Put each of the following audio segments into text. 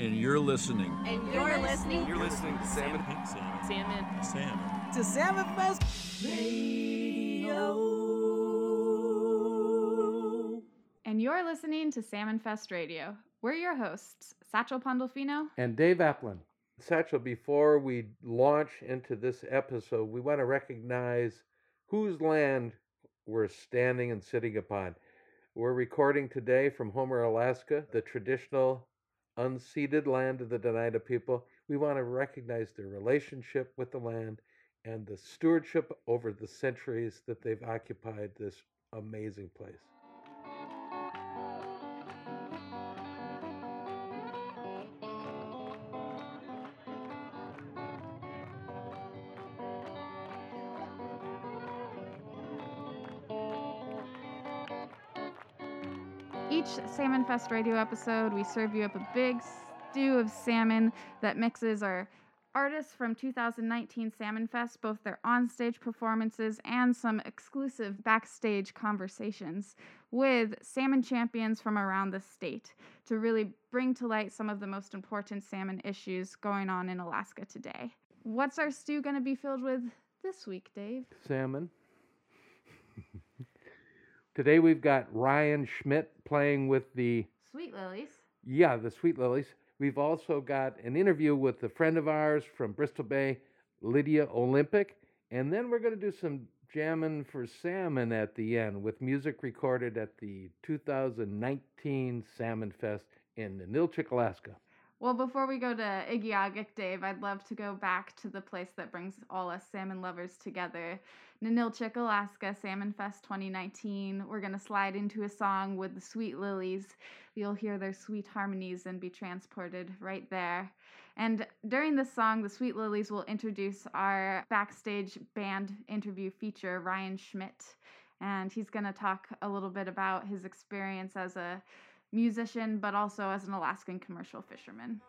And you're listening. And you're listening. You're listening to Salmon. Salmon. Salmon. Salmon. to Salmon Fest Radio. And you're listening to Salmon Fest Radio. We're your hosts, Satchel Pandolfino. and Dave Applin. Satchel, before we launch into this episode, we want to recognize whose land we're standing and sitting upon. We're recording today from Homer, Alaska, the traditional unceded land of the Dena'ina people. We want to recognize their relationship with the land and the stewardship over the centuries that they've occupied this amazing place. Salmon Fest Radio episode, we serve you up a big stew of salmon that mixes our artists from 2019 Salmon Fest, both their onstage performances and some exclusive backstage conversations with salmon champions from around the state to really bring to light some of the most important salmon issues going on in Alaska today. What's our stew going to be filled with this week, Dave? salmon. Today we've got Ryan Schmidt playing with the Sweet lillies. yeah, the Sweet Lillies. We've also got an interview with a friend of ours from Bristol Bay, Lydia Olympic, and then we're going to do some jamming for salmon at the end with music recorded at the 2019 Salmon Fest in Ninilchik, Alaska. Well, before we go to Igiugig, Dave, I'd love to go back to the place that brings all us salmon lovers together. Ninilchik, Alaska, Salmon Fest 2019. We're going to slide into a song with the Sweet Lillies. You'll hear their sweet harmonies and be transported right there. And during this song, the Sweet Lillies will introduce our backstage band interview feature, Ryan Schmidt. And he's going to talk a little bit about his experience as a musician, but also as an Alaskan commercial fisherman.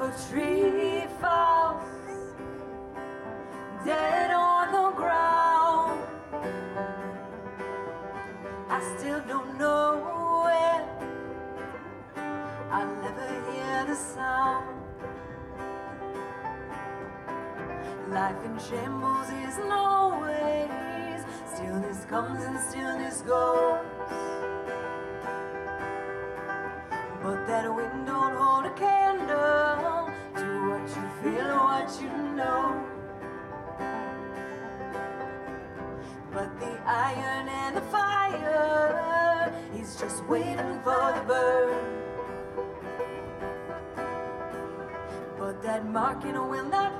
A tree falls dead on the ground, I still don't know where. I'll never hear the sound. Life in shambles is no ways. Stillness comes and stillness goes. But that wind waiting for the burn. But that marking will not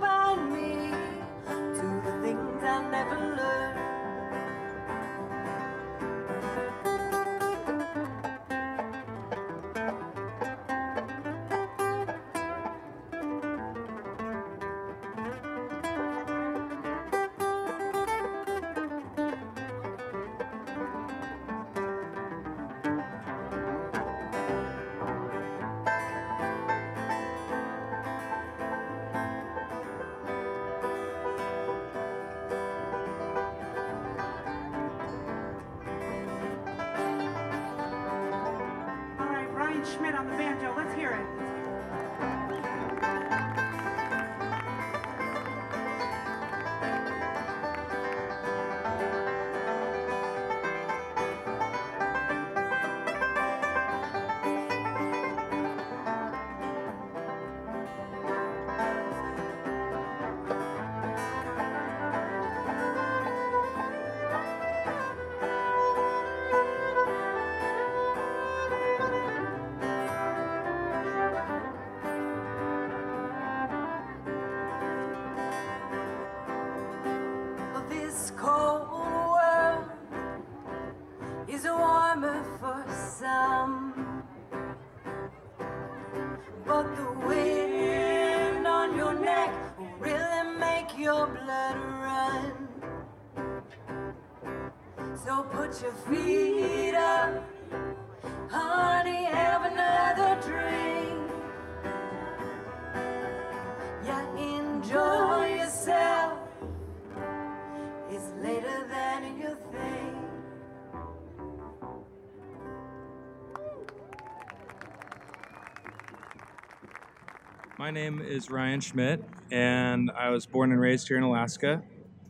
My name is Ryan Schmidt, and I was born and raised here in Alaska,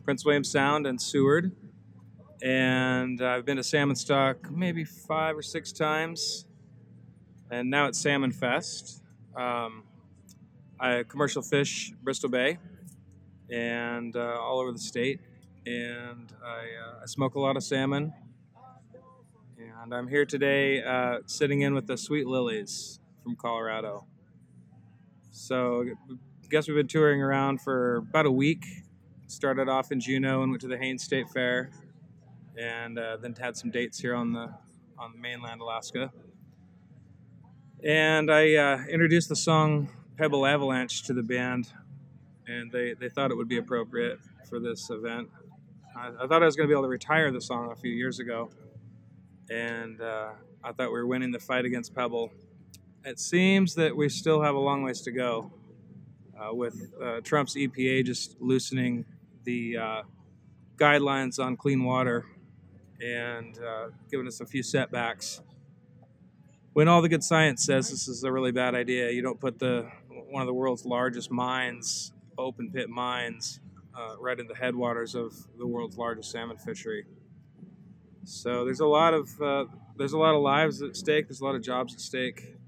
Prince William Sound and Seward. And I've been to Salmon Stock maybe five or six times, and now it's Salmon Fest. Um, I commercial fish Bristol Bay and uh, all over the state, and I, uh, I smoke a lot of salmon. And I'm here today uh, sitting in with the Sweet Lillies from Colorado. So, I guess we've been touring around for about a week. Started off in Juneau and went to the Haines State Fair, and uh, then had some dates here on the on the mainland Alaska. And I uh, introduced the song Pebble Avalanche to the band, and they, they thought it would be appropriate for this event. I, I thought I was going to be able to retire the song a few years ago, and uh, I thought we were winning the fight against Pebble it seems that we still have a long ways to go uh, with uh, Trump's EPA just loosening the uh, guidelines on clean water and uh, giving us a few setbacks. When all the good science says this is a really bad idea, you don't put the one of the world's largest mines, open pit mines, uh, right in the headwaters of the world's largest salmon fishery. So there's a lot of uh, there's a lot of lives at stake. There's a lot of jobs at stake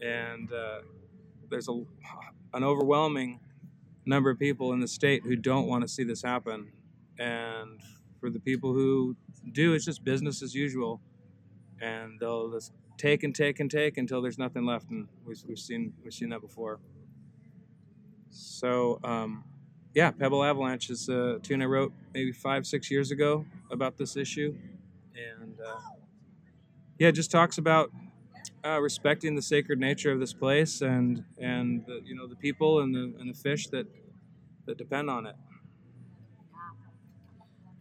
and uh, there's a, an overwhelming number of people in the state who don't want to see this happen. And for the people who do, it's just business as usual, and they'll just take and take and take until there's nothing left. And we've, we've seen we've seen that before. So um, yeah, Pebble Avalanche is a tune I wrote maybe five six years ago about this issue, and uh, yeah, it just talks about uh, respecting the sacred nature of this place and and the, you know the people and the and the fish that that depend on it.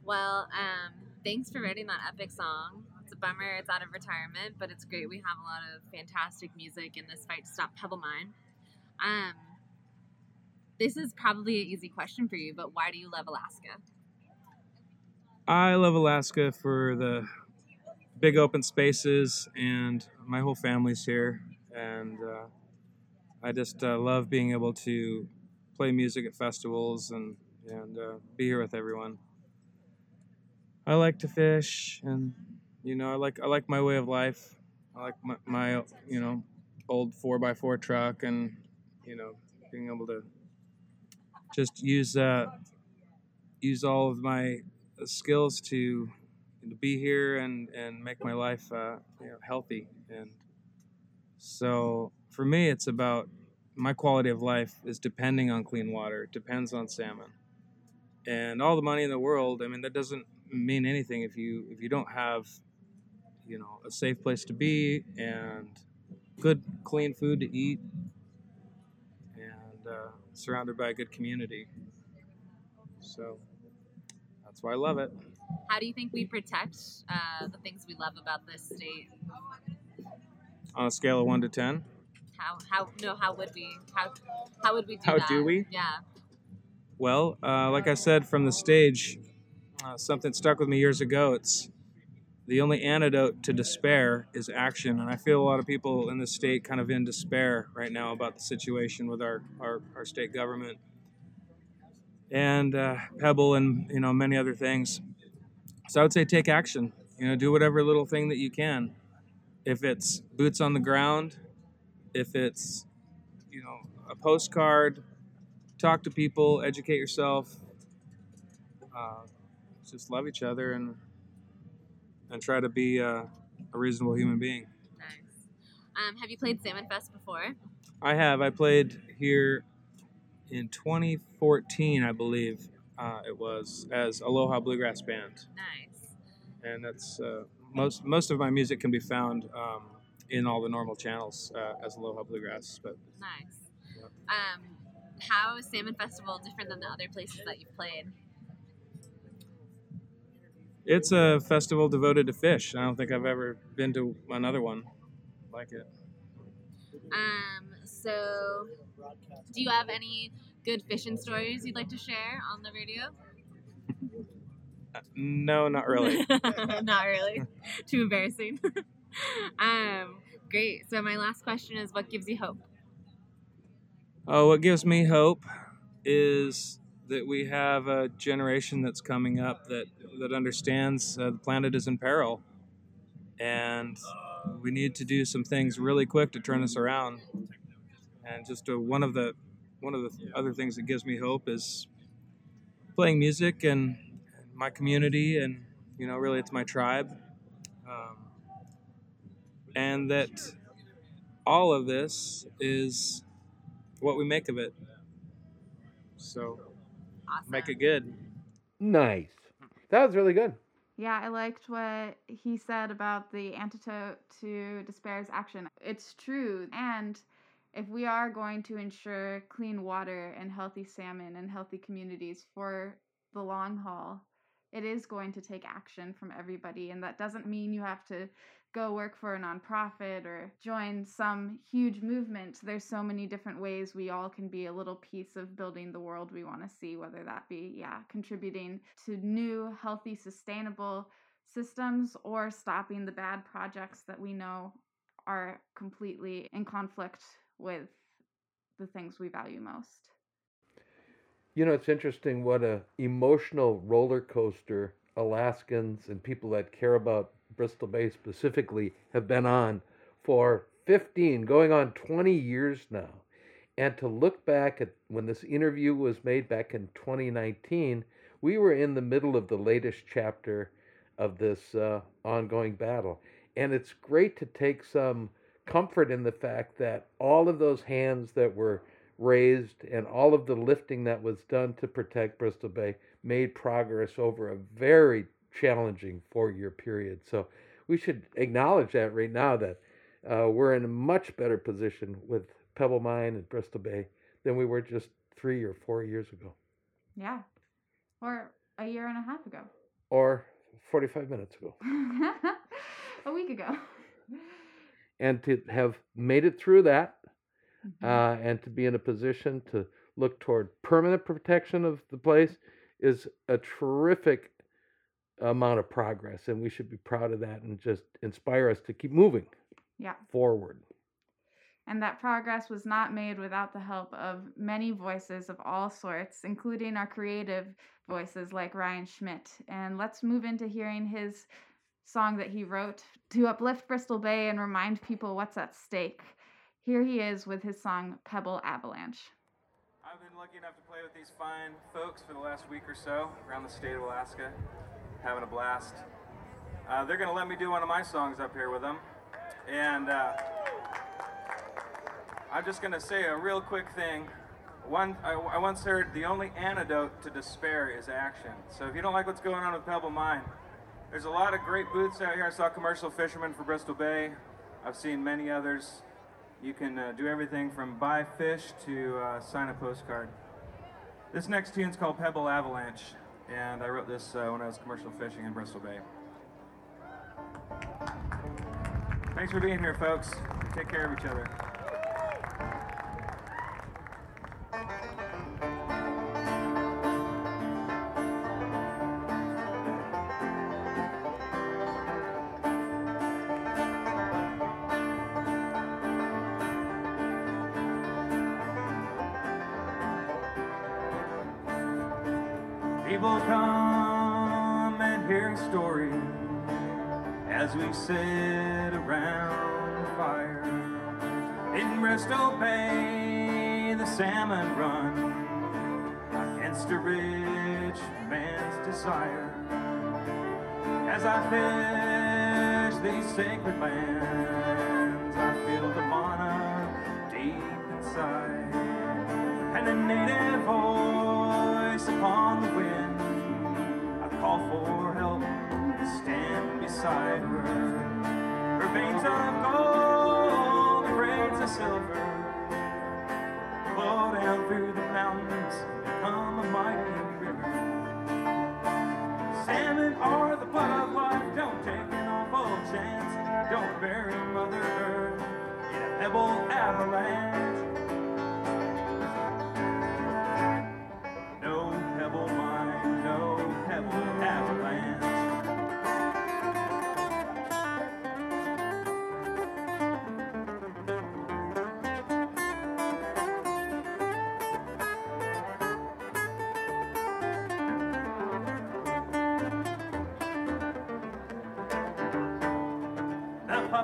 Well, um, thanks for writing that epic song. It's a bummer it's out of retirement, but it's great we have a lot of fantastic music in this fight to stop Pebble Mine. Um, this is probably an easy question for you, but why do you love Alaska? I love Alaska for the big open spaces, and my whole family's here, and uh, I just uh, love being able to play music at festivals and and uh, be here with everyone. I like to fish, and you know, I like I like my way of life. I like my, my you know old four x four truck, and you know, being able to just use uh, use all of my skills to to be here and and make my life uh, you know, healthy. And so for me it's about my quality of life is depending on clean water. Depends on salmon. And all the money in the world i mean that doesn't mean anything if you if you don't have you know a safe place to be and good clean food to eat and uh, surrounded by a good community. So that's why i love it How do you think we protect uh, the things we love about this state? on a scale of 1 to 10 How how no how would we how how would we do How that? do we? Yeah. Well, uh, like I said from the stage, uh, something stuck with me years ago. It's the only antidote to despair is action. And I feel a lot of people in the state kind of in despair right now about the situation with our, our, our state government and uh, Pebble and you know many other things. So I would say take action. You know, do whatever little thing that you can. If it's boots on the ground, if it's you know a postcard, talk to people, educate yourself. Uh, just love each other and and try to be uh, a reasonable human being. Nice. Um, have you played Salmon Fest before? I have. I played here in 2014, I believe uh, it was, as Aloha Bluegrass Band, Nice. and that's uh, most most of my music can be found um, in all the normal channels uh, as Aloha Bluegrass. But Nice. Yep. Um, how is Salmon Festival different than the other places that you've played? it's a festival devoted to fish. I don't think I've ever been to another one like it. Um, so, do you have any good fishing stories you'd like to share on the radio? Uh, no, not really. Not really. Too embarrassing. um, great. So my last question is, what gives you hope? Oh, what gives me hope is that we have a generation that's coming up that that understands uh, the planet is in peril, and we need to do some things really quick to turn this around. And just uh, one of the one of the other things that gives me hope is playing music and my community, and you know, really, it's my tribe, um, and that all of this is what we make of it. So Awesome. make it good. Nice. That was really good. Yeah, I liked what he said about the antidote to despair's action. It's true. And if we are going to ensure clean water and healthy salmon and healthy communities for the long haul, it is going to take action from everybody. And that doesn't mean you have to go work for a nonprofit or join some huge movement. There's so many different ways we all can be a little piece of building the world we want to see, whether that be, yeah, contributing to new, healthy, sustainable systems or stopping the bad projects that we know are completely in conflict with the things we value most. You know, it's interesting what a emotional roller coaster Alaskans and people that care about Bristol Bay specifically have been on for 15, going on 20 years now. And to look back at when this interview was made back in 2019, we were in the middle of the latest chapter of this uh, ongoing battle. And it's great to take some comfort in the fact that all of those hands that were raised and all of the lifting that was done to protect Bristol Bay made progress over a very challenging four year period. So we should acknowledge that right now that uh, we're in a much better position with Pebble Mine and Bristol Bay than we were just three or four years ago Yeah. Or a year and a half ago. or 45 minutes ago. a week ago. And to have made it through that Mhm. uh, and to be in a position to look toward permanent protection of the place is a terrific amount of progress. And we should be proud of that and just inspire us to keep moving yeah. forward. And that progress was not made without the help of many voices of all sorts, including our creative voices like Ryan Schmidt. And let's move into hearing his song that he wrote to uplift Bristol Bay and remind people what's at stake. Here he is with his song Pebble Avalanche. I've been lucky enough to play with these fine folks for the last week or so around the state of Alaska, having a blast. Uh, they're going to let me do one of my songs up here with them. And uh, I'm just going to say a real quick thing. One, I, I once heard the only antidote to despair is action. So if you don't like what's going on with Pebble Mine, there's a lot of great booths out here. I saw Commercial Fishermen for Bristol Bay. I've seen many others. You can uh, do everything from buy fish to uh, sign a postcard. This next tune's called Pebble Avalanche, and I wrote this uh, when I was commercial fishing in Bristol Bay. Thanks for being here, folks. Take care of each other. stupid man.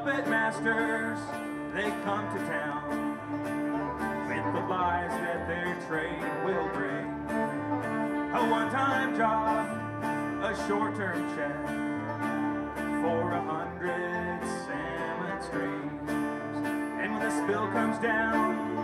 puppet masters, they come to town with the lies that their trade will bring. A one-time job, a short-term check for a hundred salmon streams. And when the spill comes down,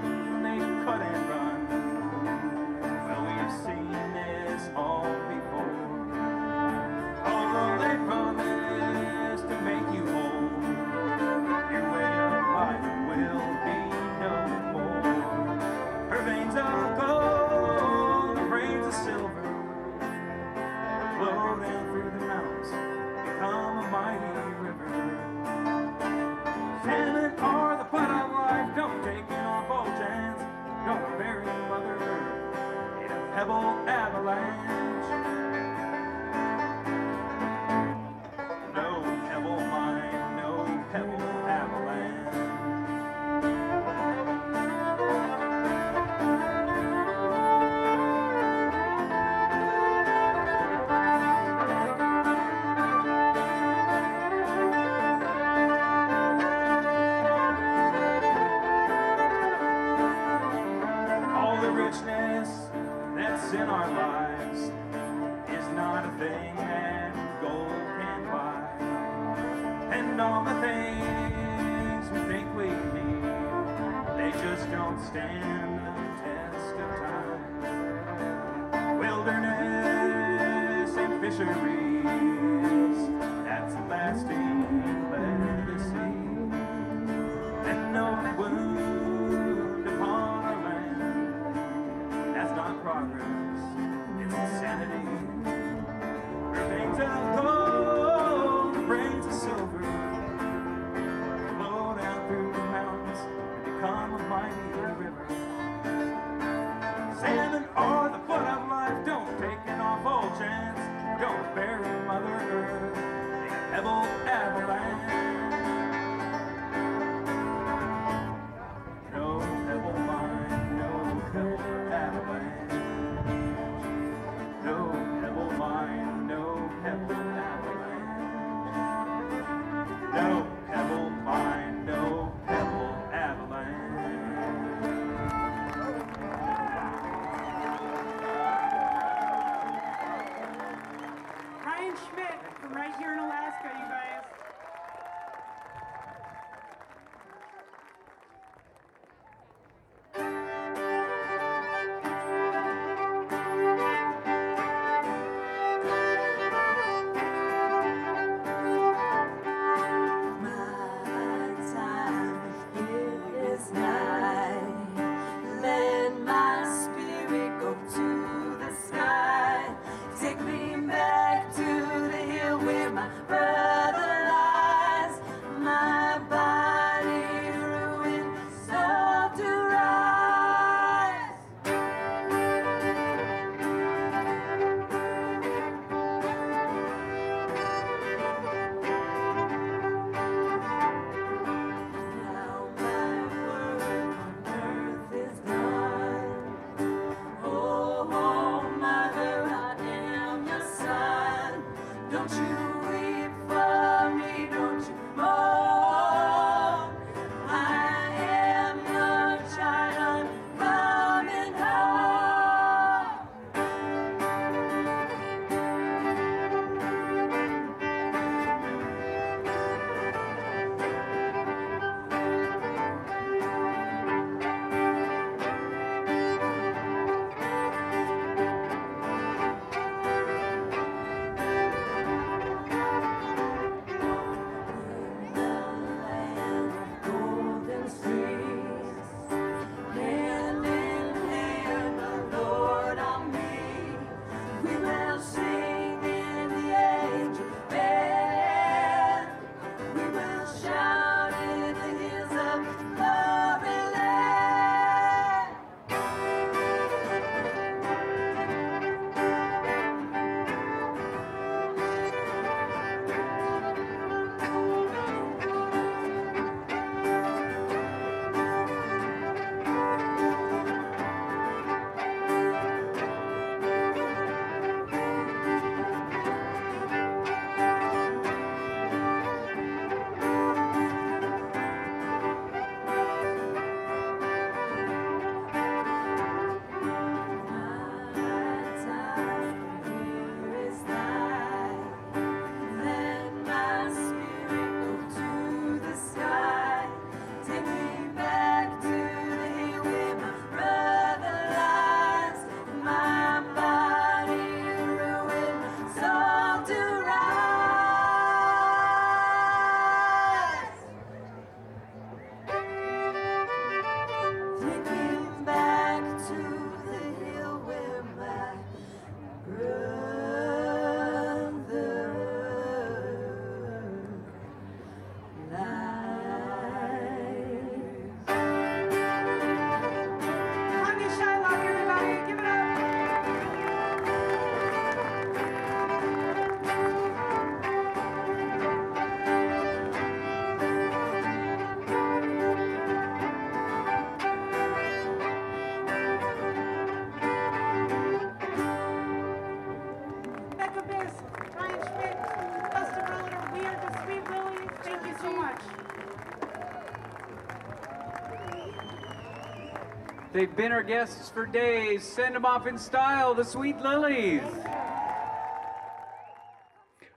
They've been our guests for days. Send them off in style, the sweet lillies.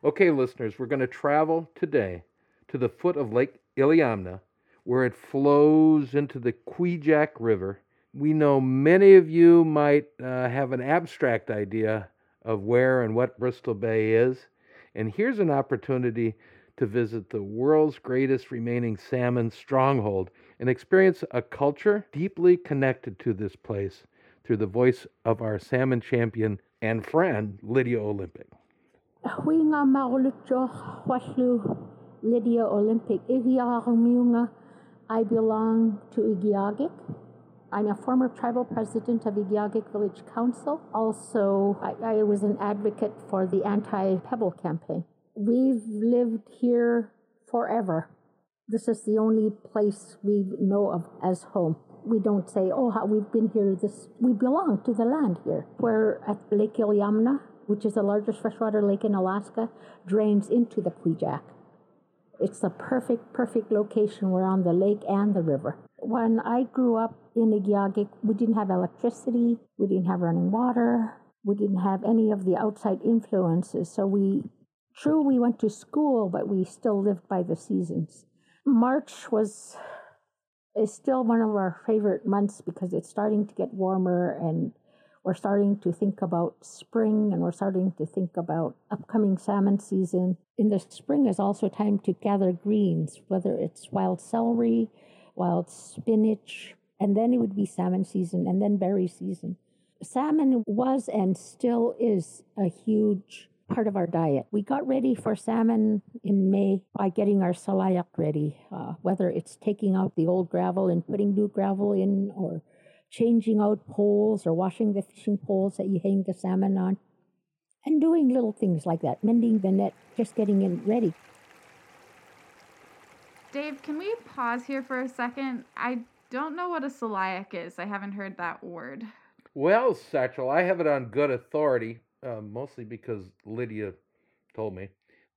Okay, listeners, we're going to travel today to the foot of Lake Iliamna, where it flows into the Kvichak River. We know many of you might uh, have an abstract idea of where and what Bristol Bay is, and here's an opportunity to visit the world's greatest remaining salmon stronghold and experience a culture deeply connected to this place through the voice of our salmon champion and friend, Lydia Olympic. Lydia Olympic. I belong to Igiugig. I'm a former tribal president of Igiugig Village Council. Also, I, I was an advocate for the anti Pebble campaign. We've lived here forever. This is the only place we know of as home. We don't say, oh, how we've been here. This we belong to the land here. We're at Lake Iliamna, which is the largest freshwater lake in Alaska, drains into the Kvichak. It's the perfect, perfect location. We're on the lake and the river. When I grew up in Igiugig, we didn't have electricity, we didn't have running water, we didn't have any of the outside influences. So we, true, we went to school, but we still lived by the seasons. March was is still one of our favorite months because it's starting to get warmer and we're starting to think about spring and we're starting to think about upcoming salmon season. In the spring is also time to gather greens, whether it's wild celery, wild spinach, and then it would be salmon season and then berry season. Salmon was and still is a huge part of our diet. We got ready for salmon in May by getting our salayak ready, uh, whether it's taking out the old gravel and putting new gravel in or changing out poles or washing the fishing poles that you hang the salmon on, and doing little things like that, mending the net, just getting it ready. Dave, can we pause here for a second? I don't know what a salayak is. I haven't heard that word. Well, Satchel, I have it on good authority, uh, mostly because Lydia told me.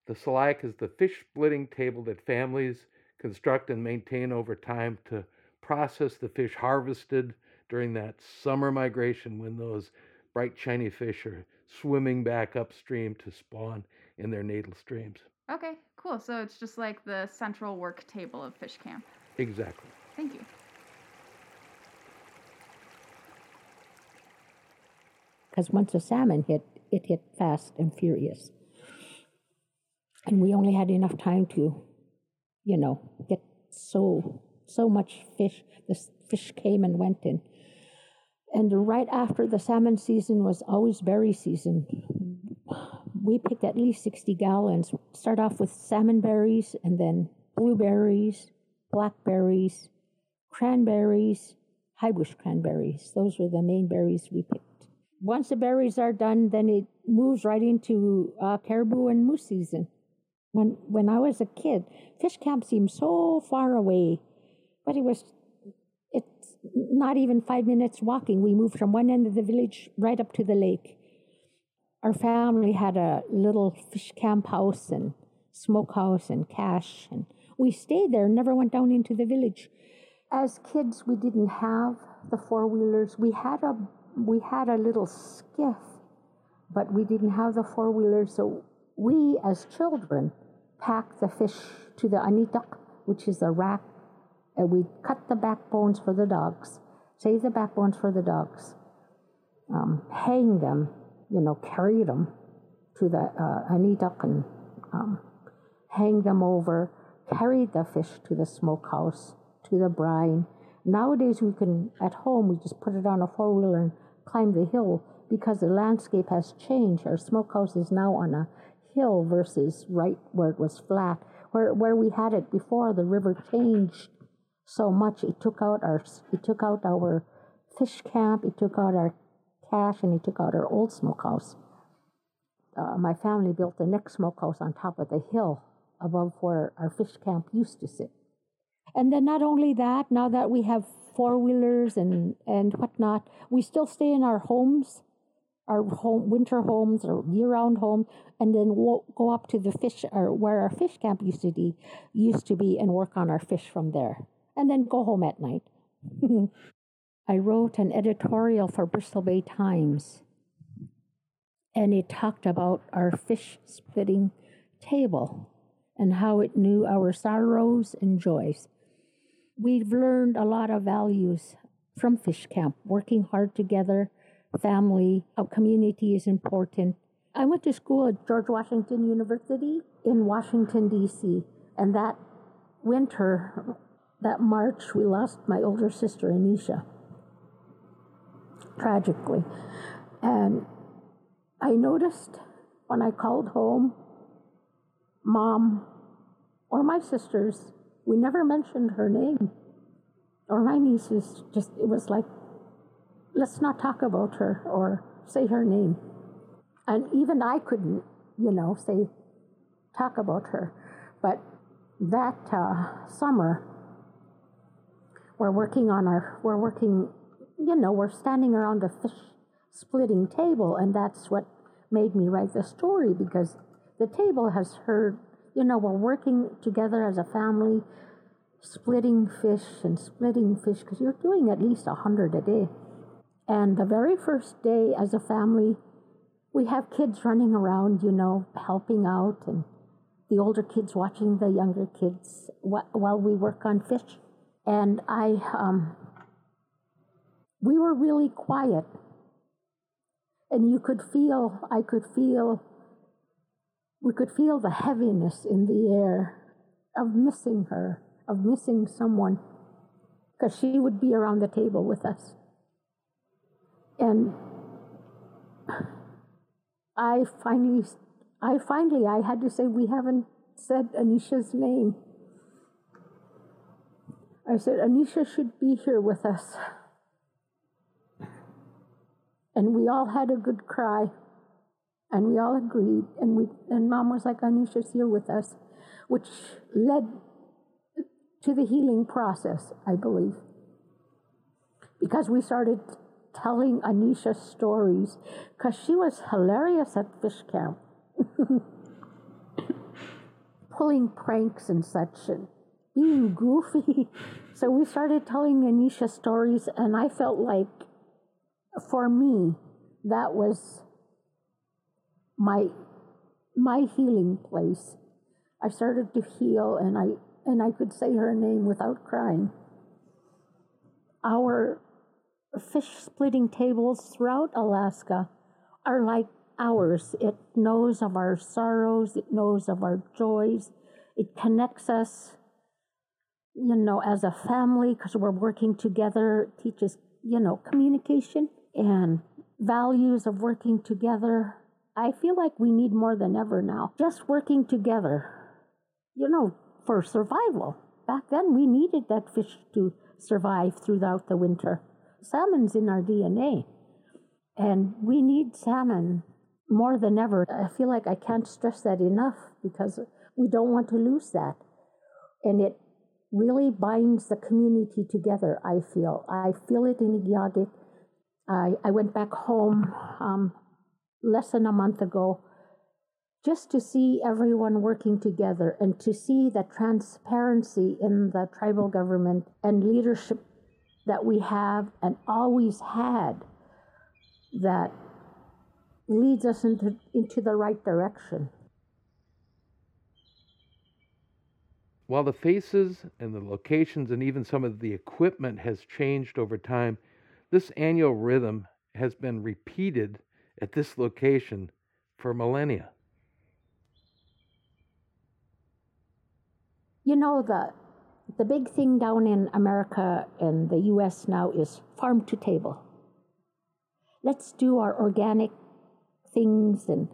The salayak is the fish splitting table that families construct and maintain over time to process the fish harvested during that summer migration when those bright shiny fish are swimming back upstream to spawn in their natal streams. Okay, cool. So it's just like the central work table of fish camp. Exactly. Thank you. Because once a salmon hit, it hit fast and furious. And we only had enough time to, you know, get so so much fish. The fish came and went in. And right after the salmon season was always berry season. We picked at least 60 gallons. Start off with salmon berries and then blueberries, blackberries, cranberries, high bush cranberries. Those were the main berries we picked. Once the berries are done, then it moves right into uh, caribou and moose season. When when I was a kid, fish camp seemed so far away, but it was it's not even five minutes walking. We moved from one end of the village right up to the lake. Our family had a little fish camp house and smokehouse and cache, and we stayed there, never went down into the village. As kids, we didn't have the four wheelers. We had a we had a little skiff, but we didn't have the four wheelers. So we, as children, packed the fish to the anitak, which is a rack and we cut the backbones for the dogs, save the backbones for the dogs, um, hang them, you know, carry them to the uh, anitak and um, hang them over, carry the fish to the smokehouse, to the brine. Nowadays, we can, at home, we just put it on a four wheeler and climb the hill because the landscape has changed. Our smokehouse is now on a hill versus right where it was flat. Where, where we had it before, the river changed so much. It took out our it took out our fish camp. It took out our cache, and it took out our old smokehouse. Uh, my family built the next smokehouse on top of the hill above where our fish camp used to sit. And then not only that, now that we have four wheelers and and whatnot, we still stay in our homes, our home winter homes or year round home, and then we'll go up to the fish or where our fish camp used to be, used to be, and work on our fish from there and then go home at night. I wrote an editorial for Bristol Bay Times, and it talked about our fish splitting table and how it knew our sorrows and joys. We've learned a lot of values from fish camp, working hard together, family, how community is important. I went to school at George Washington University in Washington, D.C., and that winter, that March, we lost my older sister, Anisha, tragically. And I noticed when I called home, mom or my sisters, we never mentioned her name. Or my nieces, just, it was like, let's not talk about her or say her name. And even I couldn't, you know, say, talk about her. But that uh, summer, we're working on our, we're working, you know, we're standing around the fish splitting table, and that's what made me write the story because the table has heard, you know, we're working together as a family, splitting fish and splitting fish because you're doing at least a hundred a day. And the very first day as a family, we have kids running around, you know, helping out, and the older kids watching the younger kids while we work on fish. And I, um, we were really quiet. And you could feel, I could feel, we could feel the heaviness in the air of missing her, of missing someone, because she would be around the table with us. And I finally, I finally, I had to say, we haven't said Anisha's name. I said, Anisha should be here with us. And we all had a good cry. And we all agreed. And we and mom was like, Anisha's here with us, which led to the healing process, I believe. Because we started telling Anisha stories, because she was hilarious at fish camp. Pulling pranks and such and being goofy. So we started telling Anisha stories, and I felt like for me, that was my my healing place. I started to heal, and I and I could say her name without crying. Our fish splitting tables throughout Alaska are like ours. It knows of our sorrows, it knows of our joys, it connects us, you know, as a family because we're working together, it teaches, you know, communication and values of working together. I feel like we need more than ever now. Just working together, you know, for survival. Back then, we needed that fish to survive throughout the winter. Salmon's in our DNA, and we need salmon more than ever. I feel like I can't stress that enough because we don't want to lose that. And it really binds the community together, I feel. I feel it in Igiugig. I, I went back home um, less than a month ago just to see everyone working together and to see the transparency in the tribal government and leadership that we have and always had that leads us into, into the right direction. While the faces and the locations and even some of the equipment has changed over time, this annual rhythm has been repeated at this location for millennia. You know, the, the big thing down in America and the US now is farm to table. Let's do our organic things and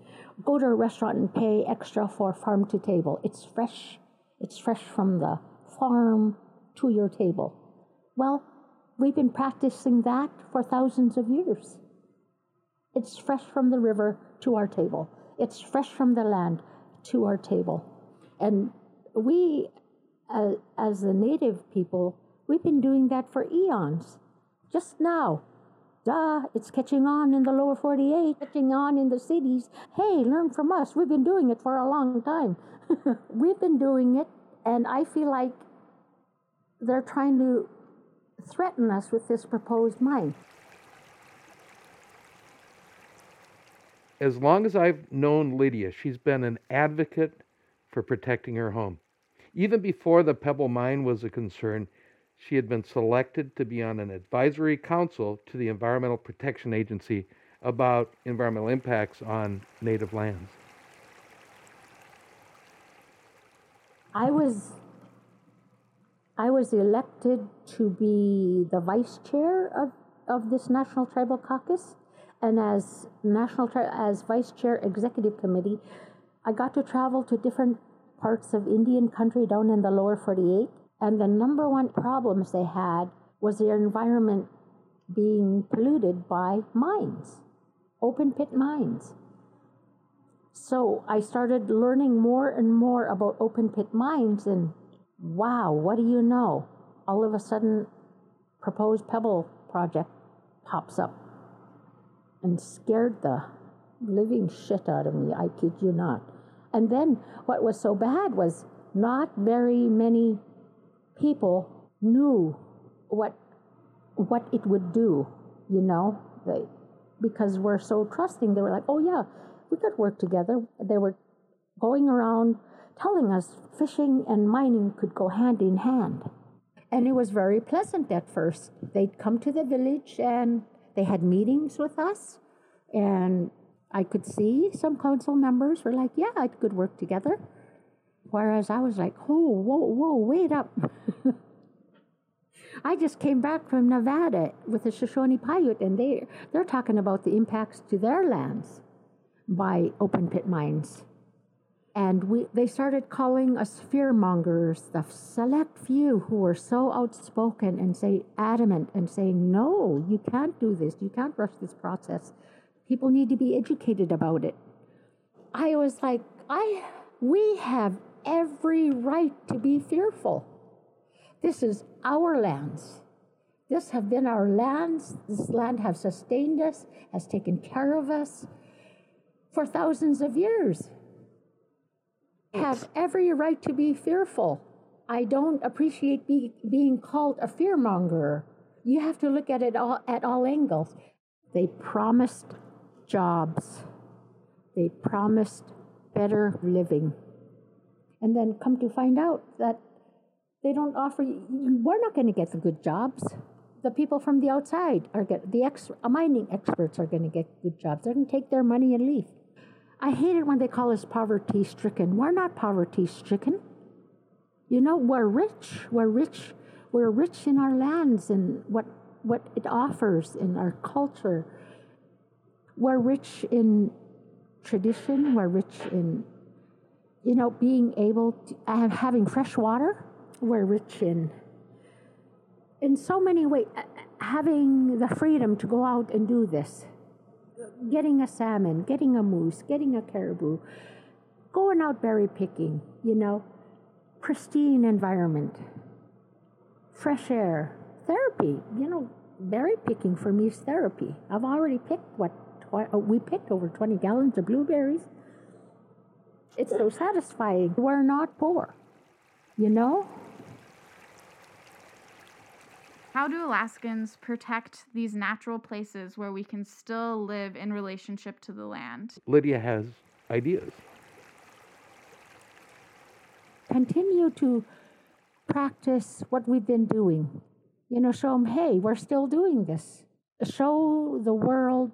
go to a restaurant and pay extra for farm to table. It's fresh. It's fresh from the farm to your table. Well, we've been practicing that for thousands of years. It's fresh from the river to our table. It's fresh from the land to our table. And we, uh, as the native people, we've been doing that for eons. Just now, duh, it's catching on in the lower 48, catching on in the cities. Hey, learn from us. We've been doing it for a long time. We've been doing it, and I feel like they're trying to threaten us with this proposed mine. As long as I've known Lydia, she's been an advocate for protecting her home. Even before the Pebble Mine was a concern, she had been selected to be on an advisory council to the Environmental Protection Agency about environmental impacts on native lands. I was I was elected to be the vice chair of, of this National Tribal Caucus, and as national Tri- as vice chair executive committee, I got to travel to different parts of Indian country down in the lower 48, and the number one problems they had was their environment being polluted by mines, open pit mines. So I started learning more and more about open pit mines, and wow, what do you know? All of a sudden, proposed Pebble project pops up and scared the living shit out of me. I kid you not. And then what was so bad was not very many people knew what what it would do. You know, they, because we're so trusting. They were like, "Oh yeah, we could work together." They were going around telling us fishing and mining could go hand in hand. And it was very pleasant at first. They'd come to the village and they had meetings with us. And I could see some council members were like, yeah, I could work together. Whereas I was like, oh, whoa, whoa, wait up. I just came back from Nevada with the Shoshone Paiute, and they, they're talking about the impacts to their lands by open pit mines. And we, they started calling us fear mongers, the select few who were so outspoken and say adamant and saying, no, you can't do this, you can't rush this process. People need to be educated about it. I was like, I, we have every right to be fearful. This is our lands. This have been our lands. This land have sustained us, has taken care of us for thousands of years have every right to be fearful. I don't appreciate be, being called a fearmonger. You have to look at it all at all angles. They promised jobs. They promised better living. And then come to find out that they don't offer you, we're not going to get the good jobs. The people from the outside are get the ex, mining experts are going to get good jobs. They're going to take their money and leave. I hate it when they call us poverty stricken. We're not poverty stricken. You know, we're rich. We're rich. We're rich in our lands and what, what it offers in our culture. We're rich in tradition. We're rich in, you know, being able to have, having fresh water. We're rich in, in so many ways, uh, uh, having the freedom to go out and do this getting a salmon, getting a moose, getting a caribou, going out berry picking, you know, pristine environment, fresh air, therapy, you know, berry picking for me is therapy. I've already picked what we picked over 20 gallons of blueberries. It's so satisfying. We're not poor, you know? How do Alaskans protect these natural places where we can still live in relationship to the land? Lydia has ideas. Continue to practice what we've been doing. You know, show them, hey, we're still doing this. Show the world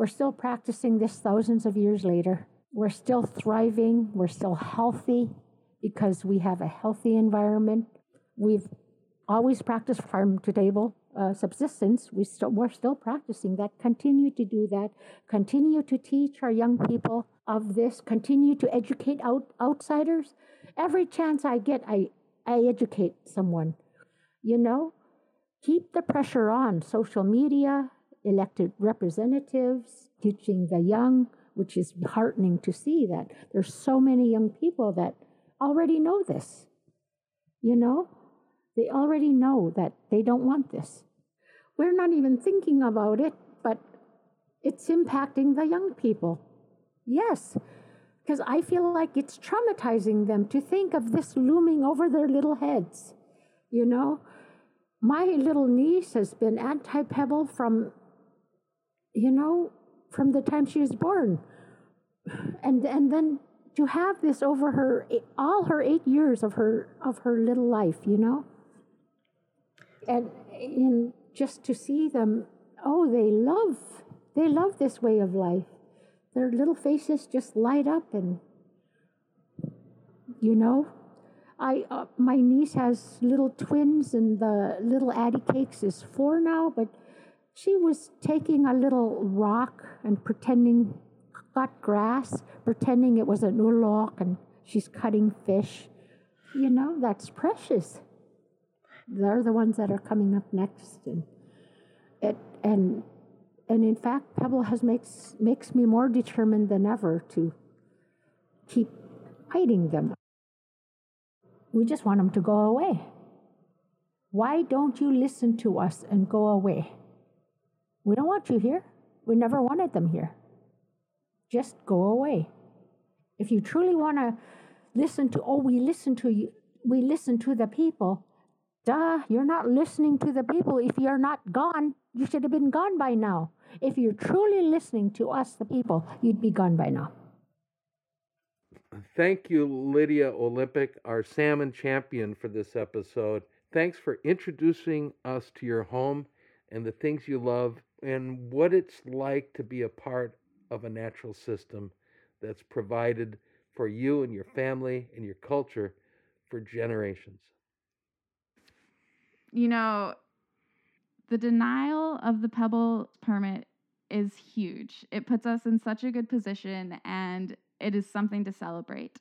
we're still practicing this thousands of years later. We're still thriving. We're still healthy because we have a healthy environment. We've always practice farm to table uh, subsistence. We st- we're still practicing that. Continue to do that. Continue to teach our young people of this. Continue to educate out- outsiders. Every chance I get, I, I educate someone. You know, keep the pressure on social media, elected representatives, teaching the young, which is heartening to see that there's so many young people that already know this. You know, they already know that they don't want this. We're not even thinking about it, but it's impacting the young people. Yes, because I feel like it's traumatizing them to think of this looming over their little heads. You know, my little niece has been anti Pebble from, you know, from the time she was born. And, and then to have this over her all her eight years of her of her little life, you know, and in just to see them, oh, they love they love this way of life. Their little faces just light up, and you know, I uh, my niece has little twins, and the little Addie Cakes is four now, but she was taking a little rock and pretending got grass, pretending it was an ulok, and she's cutting fish. You know, that's precious. They're the ones that are coming up next, and it and and in fact, Pebble has makes makes me more determined than ever to keep hiding them. We just want them to go away. Why don't you listen to us and go away? We don't want you here. We never wanted them here. Just go away. If you truly want to listen to, oh, we listen to you, we listen to the people. Duh, you're not listening to the people. If you're not gone, you should have been gone by now. If you're truly listening to us, the people, you'd be gone by now. Thank you, Lydia Olympic, our salmon champion for this episode. Thanks for introducing us to your home and the things you love and what it's like to be a part of a natural system that's provided for you and your family and your culture for generations. You know, the denial of the Pebble permit is huge. It puts us in such a good position and it is something to celebrate.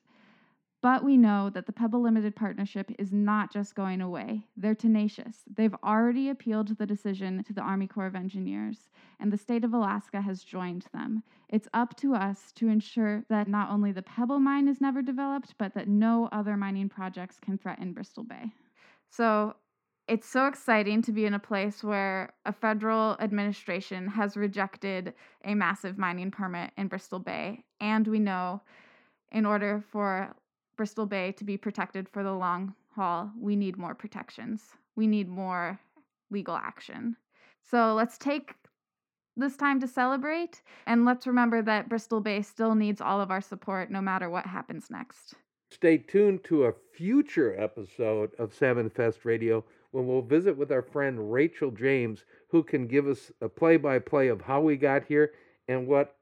But we know that the Pebble Limited Partnership is not just going away. They're tenacious. They've already appealed the decision to the Army Corps of Engineers, and the state of Alaska has joined them. It's up to us to ensure that not only the Pebble mine is never developed, but that no other mining projects can threaten Bristol Bay. So it's so exciting to be in a place where a federal administration has rejected a massive mining permit in Bristol Bay. And we know in order for Bristol Bay to be protected for the long haul, we need more protections. We need more legal action. So let's take this time to celebrate and let's remember that Bristol Bay still needs all of our support no matter what happens next. Stay tuned to a future episode of Salmon Fest Radio when we'll visit with our friend Rachel James, who can give us a play by play of how we got here and what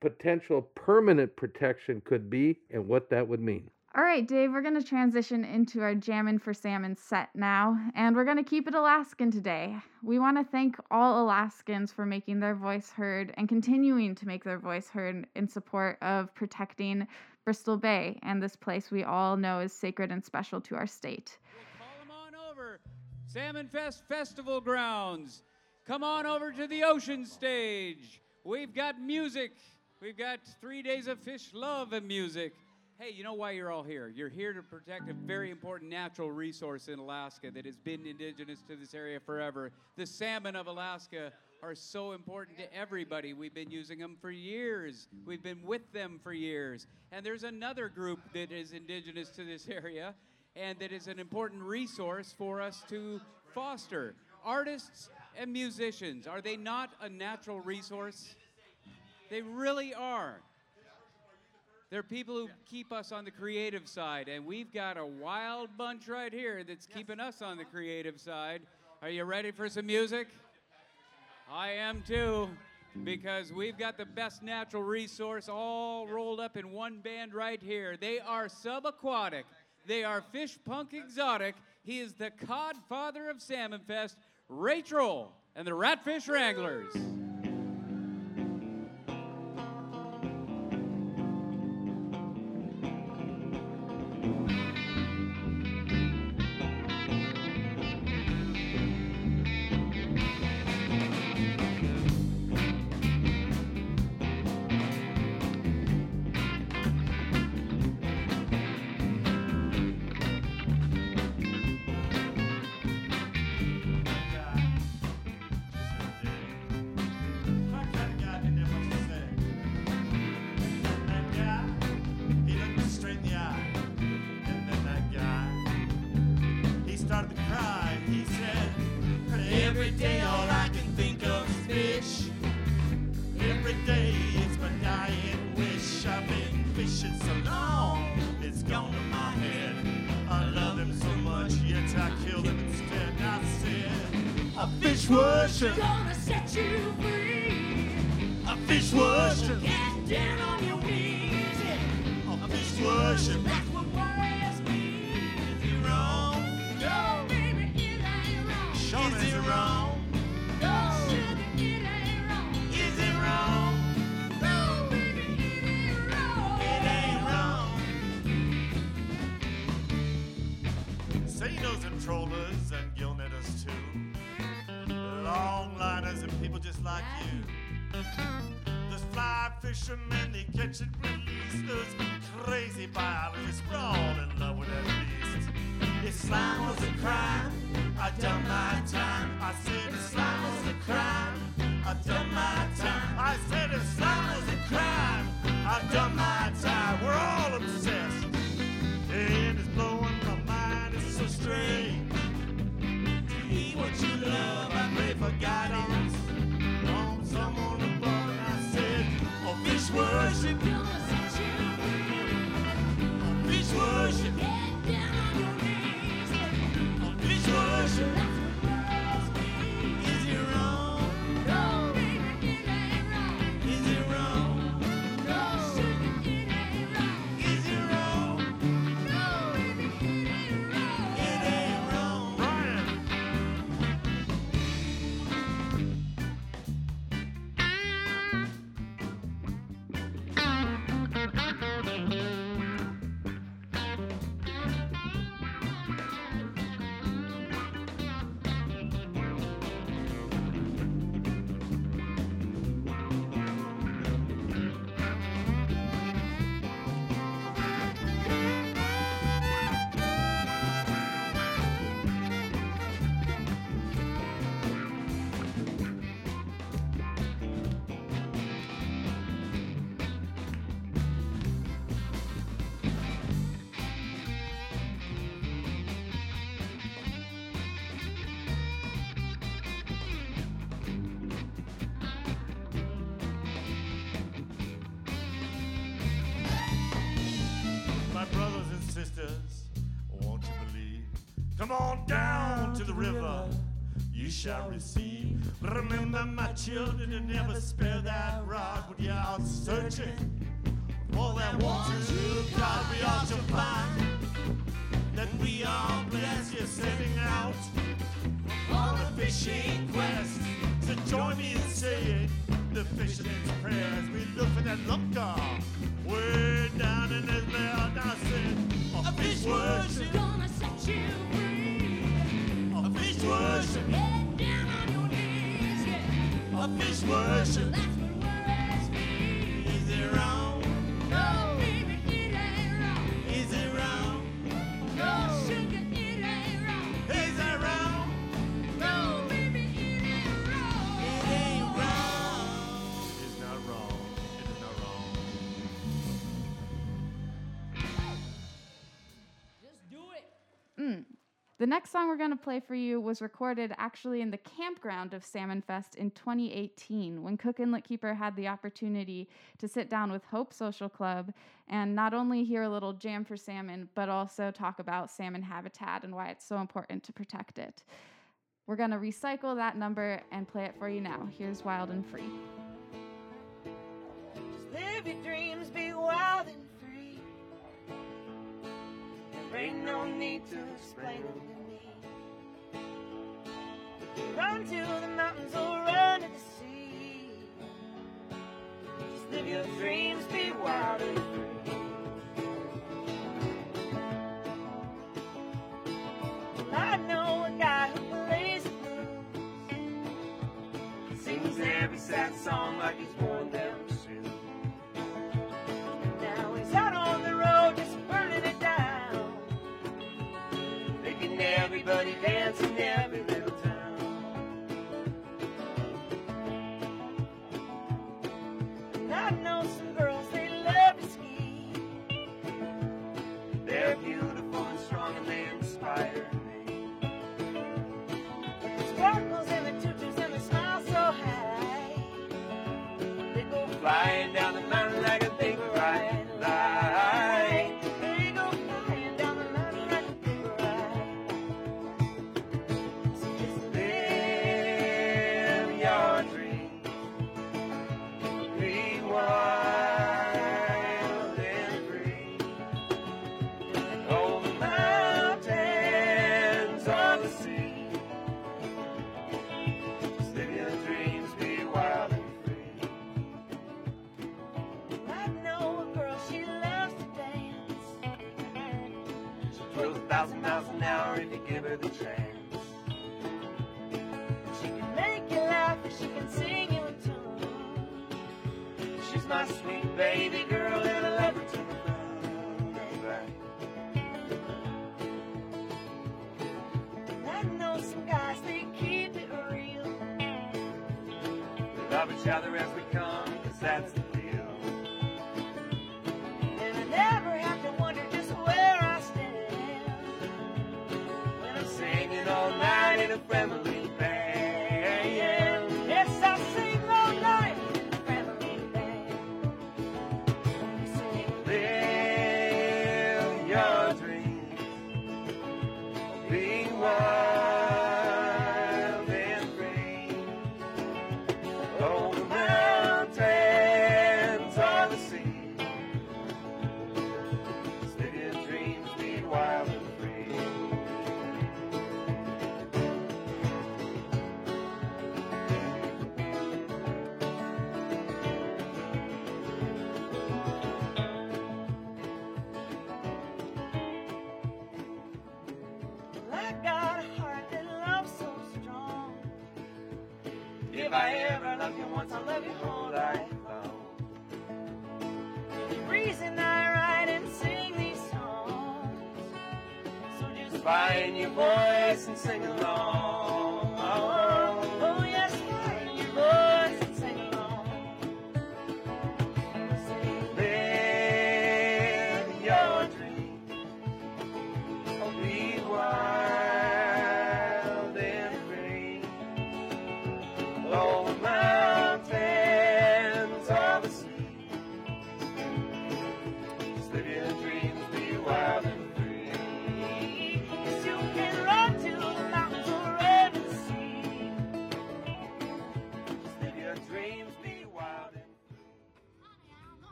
potential permanent protection could be and what that would mean. All right, Dave, we're going to transition into our Jammin' for Salmon set now, and we're going to keep it Alaskan today. We want to thank all Alaskans for making their voice heard and continuing to make their voice heard in support of protecting Bristol Bay and this place we all know is sacred and special to our state. Salmon Fest Festival grounds. Come on over to the ocean stage. We've got music. We've got three days of fish love and music. Hey, you know why you're all here? You're here to protect a very important natural resource in Alaska that has been indigenous to this area forever. The salmon of Alaska are so important to everybody. We've been using them for years. We've been with them for years. And there's another group that is indigenous to this area and that is an important resource for us to foster. Artists and musicians, are they not a natural resource? They really are. They're people who keep us on the creative side, and we've got a wild bunch right here that's keeping us on the creative side. Are you ready for some music? I am too, because we've got the best natural resource all rolled up in one band right here. They are subaquatic, they are fish punk exotic. He is the cod father of Salmon Fest, Rachel, and the Ratfish Wranglers. worship. shall receive. Remember, my children, to never spare that rod when you're searching. The next song we're going to play for you was recorded actually in the campground of Salmon Fest in 2018 when Cook Inlet Keeper had the opportunity to sit down with Hope Social Club and not only hear a little jam for salmon, but also talk about salmon habitat and why it's so important to protect it. We're going to recycle that number and play it for you now. Here's Wild and Free. Live your dreams, be wild and free. There ain't no need to explain them. Run to the mountains or run to the sea. Just live your dreams, be wild and free. Well, I know a guy who plays the blues. Sings every sad song like he's worn them shoes. Now he's out on the road just burning it down. Making everybody dance and everybody. find out. If I ever love you once, I'll love you all life long. The reason I write and sing these songs, so just find your voice and sing along.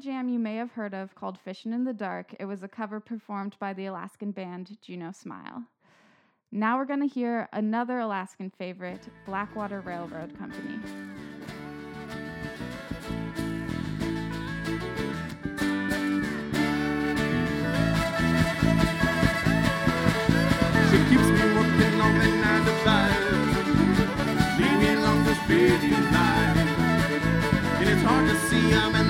Jam you may have heard of called Fishing in the Dark. It was a cover performed by the Alaskan band Juno Smile. Now we're going to hear another Alaskan favorite, Blackwater Railroad Company. She keeps me working on the nine to five, leaving along this busy line. And it's hard to see I'm in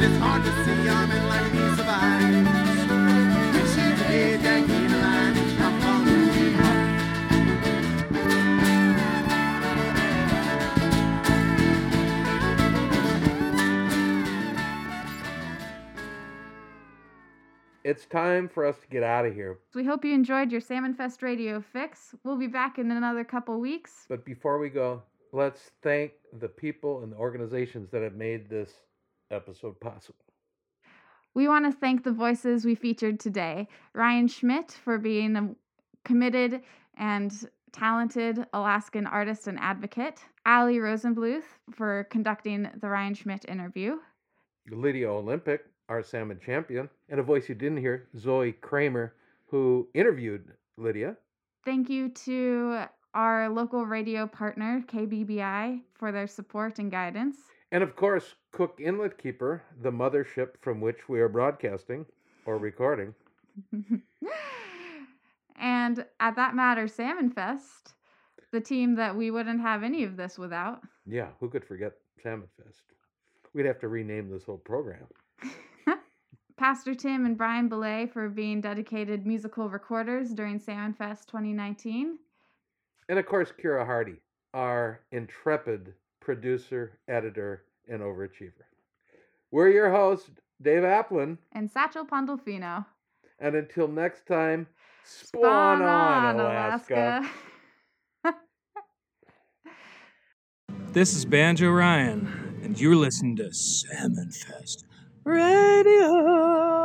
And it's hard to see I'm like me survive. But she's ahead, tagging a line. I follow behind. It's time for us to get out of here. We hope you enjoyed your Salmon Fest radio fix. We'll be back in another couple weeks. But before we go, let's thank the people and the organizations that have made this episode possible. We want to thank the voices we featured today Ryan Schmidt for being a committed and talented Alaskan artist and advocate, Ali Rosenbluth for conducting the Ryan Schmidt interview, Lydia Olympic, our salmon champion, and a voice you didn't hear, Zoe Kramer, who interviewed Lydia. Thank you to our local radio partner, KBBI, for their support and guidance. And of course, Cook Inlet Keeper, the mothership from which we are broadcasting or recording. and at That Matter Salmon Fest, the team that we wouldn't have any of this without. Yeah, who could forget Salmon Fest? We'd have to rename this whole program. Pastor Tim and Brian Belay for being dedicated musical recorders during Salmon Fest 2019. And of course, Kira Hardy, our intrepid producer, editor, and overachiever. We're your hosts, Dave Applin. And Satchel Pandolfino. And until next time, spawn, on, Alaska. This is Banjo Ryan, and you're listening to Salmon Fest Radio.